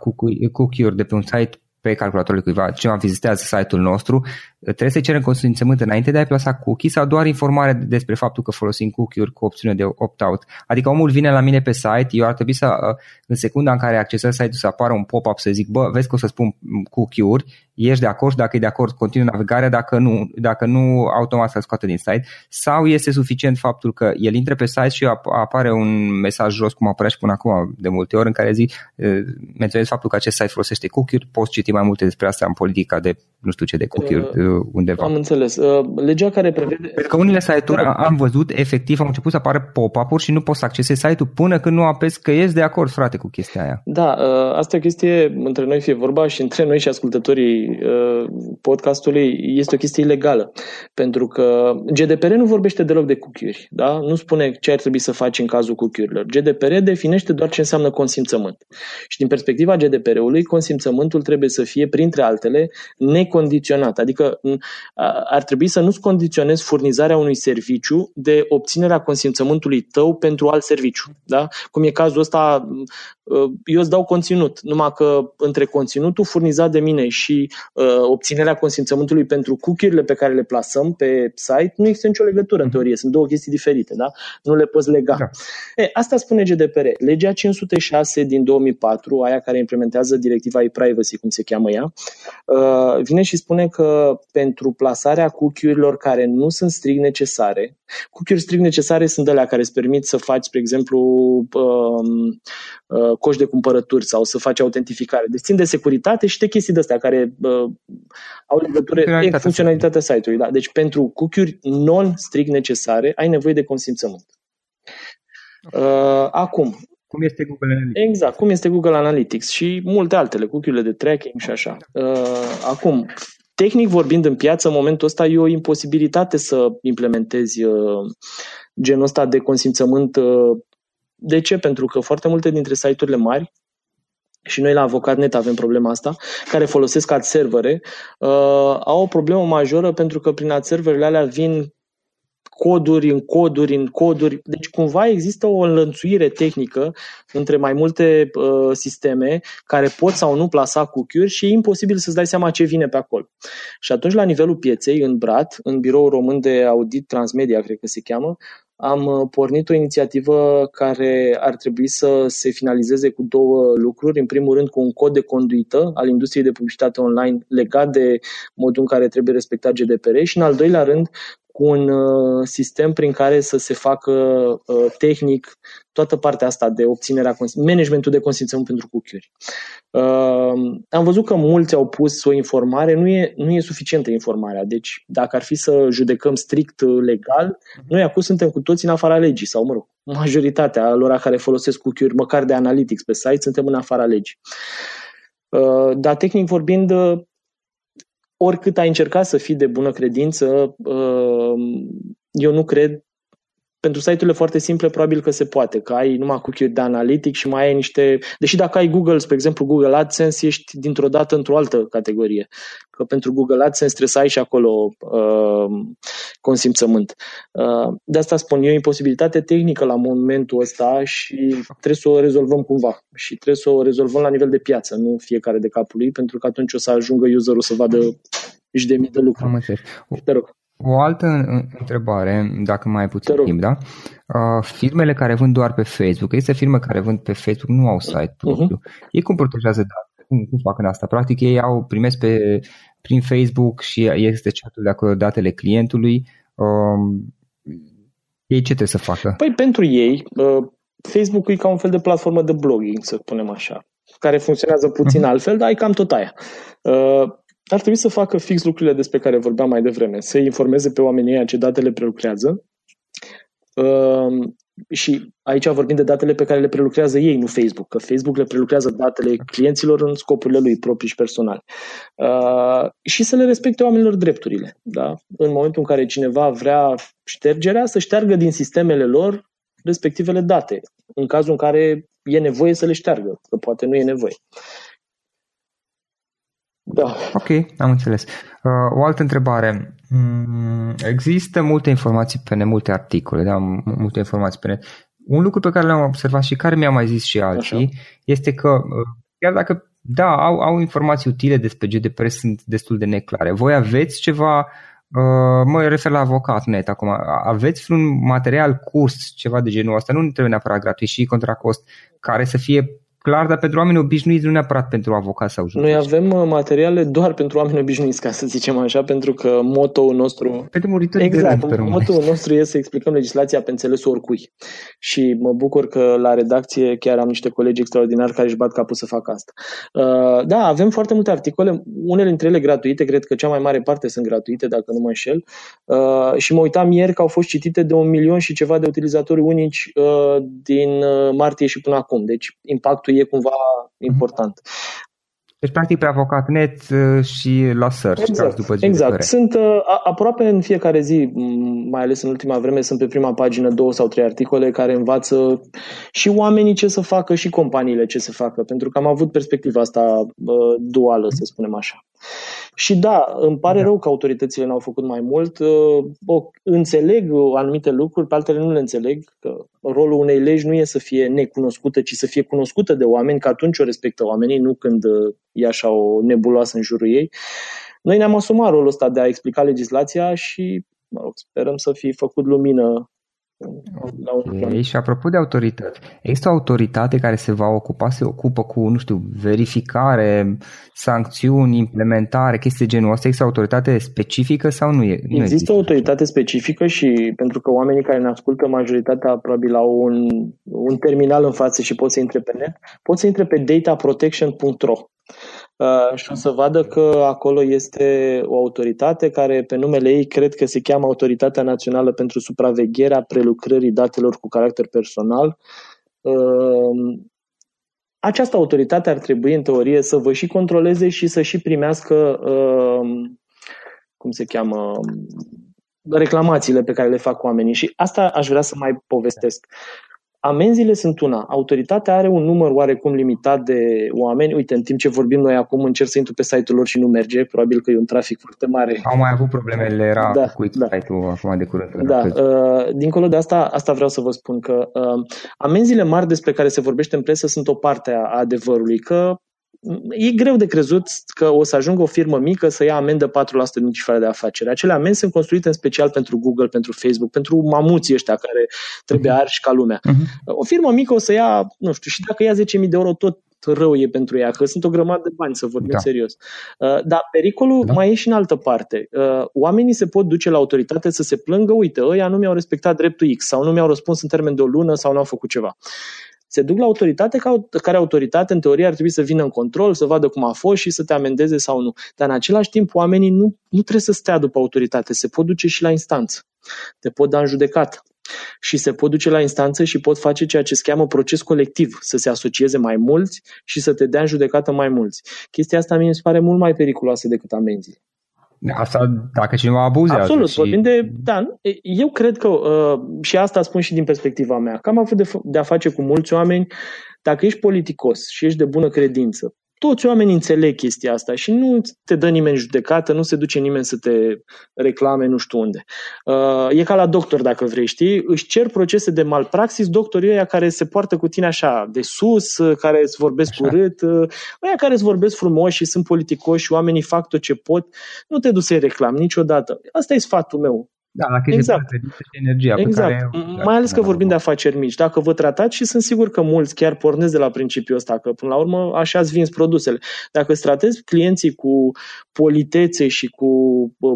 cookie-uri de pe un site pe calculatorul cuiva, cineva vizitează site-ul nostru, trebuie să cerem consimțământ înainte de a-i plasa cookie sau doar informare despre faptul că folosim cookie-uri cu opțiune de opt-out. Adică omul vine la mine pe site, eu ar trebui să, uh, în secunda în care accesez site-ul să apară un pop-up să zic, bă, vezi că o să spun cookie-uri, ești de acord, dacă e de acord, continui navigarea, dacă nu, dacă nu automat să scoată din site, sau este suficient faptul că el intră pe site și apare un mesaj jos, cum apărea și până acum de multe ori, în care zic, uh, menționez faptul că acest site folosește cookie-uri, poți citi mai multe despre asta în politica de, nu știu ce, de cookie-uri uh, undeva. Am înțeles. Uh, legea care prevede... Pentru că unele site-uri da. am văzut, efectiv, au început să apară pop-up-uri și nu poți să accesezi site-ul până când nu apesi că ești de acord, frate, cu chestia aia. Da, uh, asta e o chestie, între noi fie vorba și între noi și ascultătorii uh, podcastului, este o chestie ilegală. Pentru că GDPR nu vorbește deloc de cookie-uri, da? Nu spune ce ar trebui să faci în cazul cookie-urilor. GDPR definește doar ce înseamnă consimțământ. Și din perspectiva GDPR-ului, consimțământul trebuie să fie, printre altele, necondiționat. Adică ar trebui să nu-ți condiționezi furnizarea unui serviciu de obținerea consimțământului tău pentru alt serviciu. Da? Cum e cazul ăsta, eu îți dau conținut, numai că între conținutul furnizat de mine și uh, obținerea consimțământului pentru cookie-urile pe care le plasăm pe site nu există nicio legătură în mhm. teorie, sunt două chestii diferite, da? nu le poți lega. Da. E, asta spune GDPR. Legea 506 din 2004, aia care implementează directiva e-privacy, cum se cheamă ea, uh, vine și spune că pentru plasarea cookie-urilor care nu sunt strict necesare, cookie-uri strict necesare sunt alea care îți permit să faci, spre exemplu, um, uh, coș de cumpărături sau să faci autentificare. Deci țin de securitate și de chestii de astea care uh, au legătură cu funcționalitatea site-ului. Da. Deci pentru cookie-uri non-strict necesare ai nevoie de consimțământ. Uh, acum, cum este Google Analytics. Exact, cum este Google Analytics și multe altele, cookie de tracking și așa. Uh, acum, tehnic vorbind în piață, în momentul ăsta e o imposibilitate să implementezi uh, genul ăsta de consimțământ. Uh, de ce? Pentru că foarte multe dintre site-urile mari și noi la Avocat.net avem problema asta, care folosesc ad servere, uh, au o problemă majoră pentru că prin ad serverele alea vin coduri în coduri în coduri. Deci cumva există o înlănțuire tehnică între mai multe uh, sisteme care pot sau nu plasa cookie și e imposibil să-ți dai seama ce vine pe acolo. Și atunci la nivelul pieței, în BRAT, în Biroul Român de Audit Transmedia, cred că se cheamă, am uh, pornit o inițiativă care ar trebui să se finalizeze cu două lucruri. În primul rând, cu un cod de conduită al industriei de publicitate online legat de modul în care trebuie respectat GDPR și, în al doilea rând, cu un uh, sistem prin care să se facă uh, tehnic toată partea asta de obținerea, managementul de consimțământ pentru cookie-uri. Uh, am văzut că mulți au pus o informare, nu e, nu e suficientă informarea. Deci, dacă ar fi să judecăm strict legal, noi acum suntem cu toți în afara legii, sau mă rog, majoritatea lor care folosesc cookie-uri, măcar de analytics pe site, suntem în afara legii. Dar tehnic vorbind, oricât ai încercat să fii de bună credință, uh, eu nu cred pentru site-urile foarte simple, probabil că se poate, că ai numai cookie de analitic și mai ai niște... Deși dacă ai Google, spre exemplu Google AdSense, ești dintr-o dată într-o altă categorie. Că pentru Google AdSense trebuie să ai și acolo uh, consimțământ. Uh, de asta spun eu, imposibilitate tehnică la momentul ăsta și trebuie să o rezolvăm cumva. Și trebuie să o rezolvăm la nivel de piață, nu fiecare de capul lui, pentru că atunci o să ajungă userul să vadă și de mii de lucruri. Am înțeles. Te rog. O altă întrebare, dacă mai ai puțin timp, da? Uh, firmele care vând doar pe Facebook, este firme care vând pe Facebook, nu au site propriu. Uh-huh. Ei cum protejează date? Cum, cum fac în asta? Practic ei au, primesc pe, prin Facebook și este chatul de acolo datele clientului. Uh, ei ce trebuie să facă? Păi pentru ei, uh, Facebook e ca un fel de platformă de blogging, să spunem așa, care funcționează puțin uh-huh. altfel, dar e cam tot aia. Uh, ar trebui să facă fix lucrurile despre care vorbeam mai devreme, să informeze pe oamenii ăia ce datele prelucrează. Uh, și aici vorbim de datele pe care le prelucrează ei, nu Facebook, că Facebook le prelucrează datele clienților în scopurile lui proprii și personale. Uh, și să le respecte oamenilor drepturile. Da? În momentul în care cineva vrea ștergerea, să șteargă din sistemele lor respectivele date, în cazul în care e nevoie să le șteargă, că poate nu e nevoie. Da. Ok, am înțeles. Uh, o altă întrebare. Mm, există multe informații pe net, multe articole, da, multe informații pe net. Un lucru pe care l-am observat și care mi-a mai zis și alții Așa. este că uh, chiar dacă da, au, au informații utile despre GDPR, sunt destul de neclare. Voi aveți ceva, uh, mă refer la avocat net acum, aveți un material, curs, ceva de genul ăsta, nu trebuie neapărat gratuit și contra cost, care să fie clar, dar pentru oameni obișnuiți, nu neapărat pentru avocat sau judeci. Noi avem uh, materiale doar pentru oameni obișnuiți, ca să zicem așa, pentru că motoul nostru... Pentru muritori exact, de rând, motoul nostru este să explicăm legislația pe înțelesul oricui. Și mă bucur că la redacție chiar am niște colegi extraordinari care își bat capul să facă asta. Uh, da, avem foarte multe articole, unele dintre ele gratuite, cred că cea mai mare parte sunt gratuite, dacă nu mă înșel. Uh, și mă uitam ieri că au fost citite de un milion și ceva de utilizatori unici din martie și până acum. Deci impactul e cumva mhm. important. Deci, practic, pe avocat net uh, și la search, exact, după Exact. Sunt uh, aproape în fiecare zi, mai ales în ultima vreme, sunt pe prima pagină două sau trei articole care învață și oamenii ce să facă și companiile ce să facă, pentru că am avut perspectiva asta uh, duală, să spunem așa. Și da, îmi pare da. rău că autoritățile n-au făcut mai mult. O, înțeleg anumite lucruri, pe altele nu le înțeleg, că rolul unei legi nu e să fie necunoscută, ci să fie cunoscută de oameni, că atunci o respectă oamenii, nu când e așa o nebuloasă în jurul ei. Noi ne-am asumat rolul ăsta de a explica legislația și mă rog, sperăm să fi făcut lumină la un okay. Și apropo de autorități, există o autoritate care se va ocupa, se ocupă cu, nu știu, verificare, sancțiuni, implementare, chestii de genul ăsta? Există o autoritate specifică sau nu, e, nu există? Există o autoritate specifică și pentru că oamenii care ne ascultă, majoritatea probabil au un, un terminal în față și pot să intre pe net, pot să intre pe dataprotection.ro Uh, și o să vadă că acolo este o autoritate care pe numele ei cred că se cheamă Autoritatea Națională pentru Supravegherea Prelucrării Datelor cu Caracter Personal. Uh, această autoritate ar trebui în teorie să vă și controleze și să și primească uh, cum se cheamă reclamațiile pe care le fac oamenii și asta aș vrea să mai povestesc. Amenziile sunt una. Autoritatea are un număr oarecum limitat de oameni. Uite, în timp ce vorbim noi acum, încerc să intru pe site-ul lor și nu merge. Probabil că e un trafic foarte mare. Au mai avut probleme, era da, cu da. site-ul acum de curând. Da. Uh, dincolo de asta, asta vreau să vă spun că uh, amenziile mari despre care se vorbește în presă sunt o parte a adevărului. Că e greu de crezut că o să ajungă o firmă mică să ia amendă 4% din cifra de afacere. Acele amenzi sunt construite în special pentru Google, pentru Facebook, pentru mamuții ăștia care trebuie mhm. arși ca lumea. Uh-huh. O firmă mică o să ia, nu știu, și dacă ia 10.000 de euro, tot rău e pentru ea, că sunt o grămadă de bani, să vorbim da. serios. Uh, dar pericolul da. mai e și în altă parte. Uh, oamenii se pot duce la autoritate să se plângă, uite, ăia nu mi-au respectat dreptul X sau nu mi-au răspuns în termen de o lună sau nu au făcut ceva se duc la autoritate care autoritate în teorie ar trebui să vină în control, să vadă cum a fost și să te amendeze sau nu. Dar în același timp oamenii nu, nu trebuie să stea după autoritate, se pot duce și la instanță. Te pot da în judecată și se pot duce la instanță și pot face ceea ce se cheamă proces colectiv, să se asocieze mai mulți și să te dea în judecată mai mulți. Chestia asta mi se pare mult mai periculoasă decât amenziile. Asta dacă cineva abuzează. Absolut, și... vorbim de... Da, eu cred că, uh, și asta spun și din perspectiva mea, că am avut de, de a face cu mulți oameni, dacă ești politicos și ești de bună credință, toți oamenii înțeleg chestia asta și nu te dă nimeni judecată, nu se duce nimeni să te reclame nu știu unde. Uh, e ca la doctor, dacă vrei, știi? Își cer procese de malpraxis doctorii ăia care se poartă cu tine așa, de sus, uh, care îți vorbesc așa. urât, uh, ăia care îți vorbesc frumos și sunt politicoși și oamenii fac tot ce pot, nu te duci să-i reclam niciodată. Asta e sfatul meu. Da, dacă exact. și energia exact. pe care... Mai ales că vorbim de afaceri mici. Dacă vă tratați și sunt sigur că mulți chiar pornesc de la principiul ăsta, că până la urmă așa îți vinzi produsele. Dacă îți tratezi clienții cu politețe și cu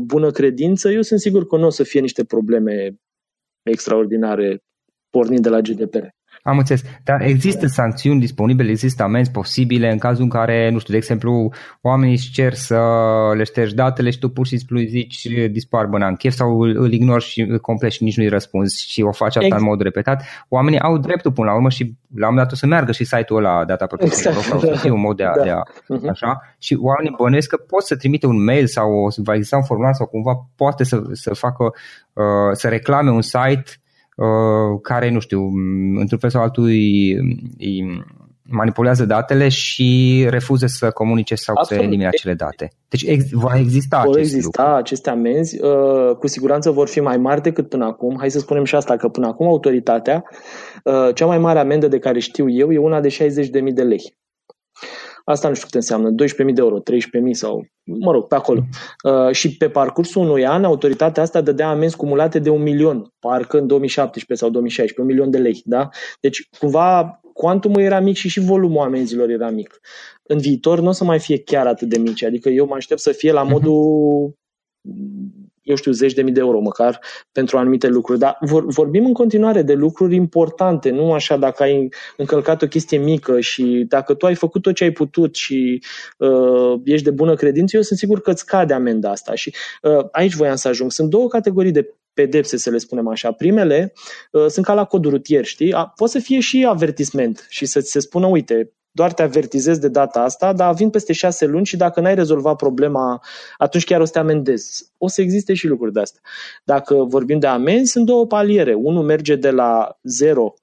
bună credință, eu sunt sigur că nu o să fie niște probleme extraordinare pornind de la GDPR. Am înțeles. Dar există sancțiuni disponibile, există amenzi posibile în cazul în care, nu știu, de exemplu, oamenii își cer să le ștergi datele și tu pur și simplu îi zici dispar băna în chef sau îl, îl ignori și complet și nici nu-i răspunzi și o faci asta exact. în mod repetat. Oamenii au dreptul până la urmă și la un moment dat o să meargă și site-ul ăla Data Protection exact, sau da. să fie un mod de a, da. de a uh-huh. așa și oamenii bănuiesc că pot să trimite un mail sau va exista un formular sau cumva poate să, să facă, uh, să reclame un site Uh, care, nu știu, într-un fel sau altul îi, îi manipulează datele și refuză să comunice sau Absolut. să elimine acele date. Deci ex- va exista Vor acest exista lucru. aceste amenzi, uh, cu siguranță vor fi mai mari decât până acum. Hai să spunem și asta, că până acum autoritatea, uh, cea mai mare amendă de care știu eu e una de 60.000 de lei. Asta nu știu cât înseamnă, 12.000 de euro, 13.000 sau, mă rog, pe acolo. Uh, și pe parcursul unui an, autoritatea asta dădea amenzi cumulate de un milion, parcă în 2017 sau 2016, un milion de lei. Da? Deci, cumva, cuantumul era mic și și volumul amenzilor era mic. În viitor nu o să mai fie chiar atât de mici, adică eu mă aștept să fie la mhm. modul eu știu, zeci de mii de euro măcar pentru anumite lucruri. Dar vor, vorbim în continuare de lucruri importante, nu așa dacă ai încălcat o chestie mică și dacă tu ai făcut tot ce ai putut și uh, ești de bună credință, eu sunt sigur că îți cade amenda asta. Și uh, aici voiam să ajung. Sunt două categorii de pedepse, să le spunem așa. Primele uh, sunt ca la codul rutier, știi? A, poate să fie și avertisment și să ți se spună, uite, doar te avertizez de data asta, dar vin peste șase luni și dacă n-ai rezolvat problema, atunci chiar o să te amendezi. O să existe și lucruri de astea. Dacă vorbim de amenzi, sunt două paliere. Unul merge de la 0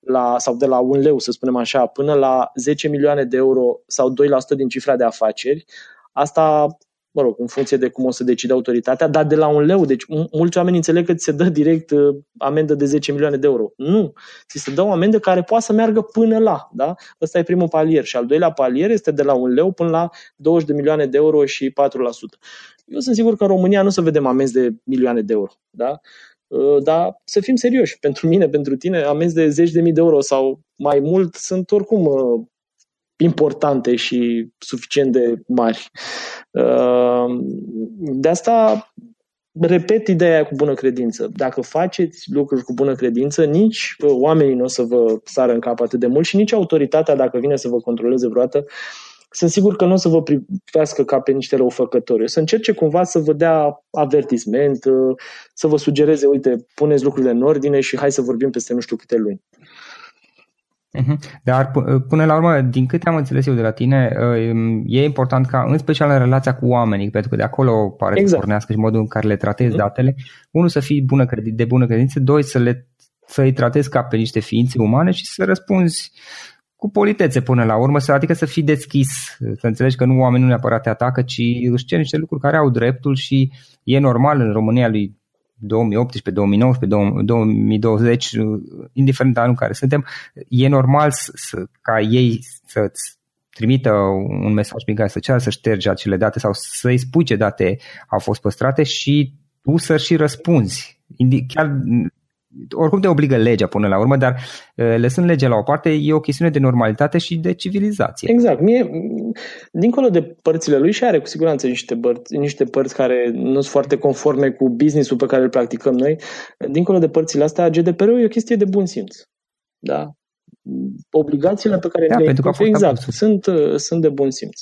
la, sau de la un leu, să spunem așa, până la 10 milioane de euro sau 2% din cifra de afaceri. Asta mă rog, în funcție de cum o să decide autoritatea, dar de la un leu. Deci mulți oameni înțeleg că ți se dă direct uh, amendă de 10 milioane de euro. Nu. Ți se dă o amendă care poate să meargă până la. Da? Ăsta e primul palier. Și al doilea palier este de la un leu până la 20 de milioane de euro și 4%. Eu sunt sigur că în România nu să vedem amenzi de milioane de euro. Da? Uh, dar să fim serioși. Pentru mine, pentru tine, amenzi de zeci de mii de euro sau mai mult sunt oricum uh, importante și suficient de mari. Ehm, de asta repet ideea cu bună credință. Dacă faceți lucruri cu bună credință, nici oamenii nu o să vă sară în cap atât de mult și nici autoritatea, dacă vine să vă controleze vreodată, sunt sigur că nu o să vă privească ca pe niște răufăcători. O să încerce cumva să vă dea avertisment, să vă sugereze, uite, puneți lucrurile în ordine și hai să vorbim peste nu știu câte luni. Mhm. Dar până la urmă, din câte am înțeles eu de la tine, e important ca, în special în relația cu oamenii, pentru că de acolo pare exact. să pornească și modul în care le tratezi mm-hmm. datele, unul să fii bună credit, de bună credință, doi să le să-i tratezi ca pe niște ființe umane și să răspunzi cu politețe până la urmă, adică să fii deschis, să înțelegi că nu oamenii nu neapărat te atacă, ci își cer niște lucruri care au dreptul și e normal în România lui 2018, 2019, 2020, indiferent de anul în care suntem, e normal să, ca ei să-ți trimită un mesaj prin care să ceară să ștergi acele date sau să-i spui ce date au fost păstrate și tu să și răspunzi. Chiar oricum te obligă legea până la urmă, dar lăsând legea la o parte, e o chestiune de normalitate și de civilizație. Exact. Mie, dincolo de părțile lui și are cu siguranță niște părți, niște părți care nu sunt foarte conforme cu business-ul pe care îl practicăm noi, dincolo de părțile astea, GDPR-ul e o chestie de bun simț. Da? Obligațiile pe care da, le pentru că exact, sunt, sunt de bun simț.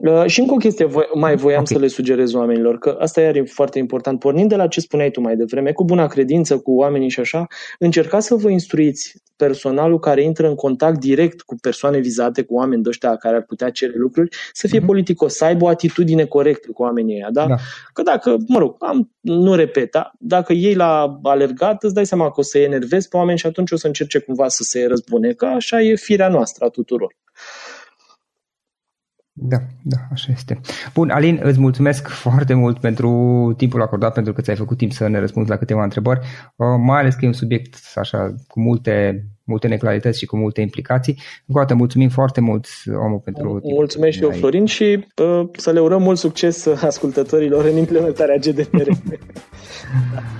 Uh, și încă o chestie mai voiam okay. să le sugerez oamenilor, că asta iar e foarte important. Pornind de la ce spuneai tu mai devreme, cu buna credință, cu oamenii și așa, încercați să vă instruiți personalul care intră în contact direct cu persoane vizate, cu oameni de ăștia care ar putea cere lucruri, să fie mm-hmm. politicos, să aibă o atitudine corectă cu oamenii ăia. Da? da. Că dacă, mă rog, am, nu repet, da? dacă ei la alergat, îți dai seama că o să-i enervezi pe oameni și atunci o să încerce cumva să se răzbune, că așa e firea noastră a tuturor. Da, da, așa este. Bun, Alin, îți mulțumesc foarte mult pentru timpul acordat, pentru că ți-ai făcut timp să ne răspunzi la câteva întrebări, uh, mai ales că e un subiect așa cu multe, multe neclarități și cu multe implicații. Încă o dată, mulțumim foarte mult, omul, pentru Mulțumesc și eu, Florin, și uh, să le urăm mult succes ascultătorilor în implementarea GDPR.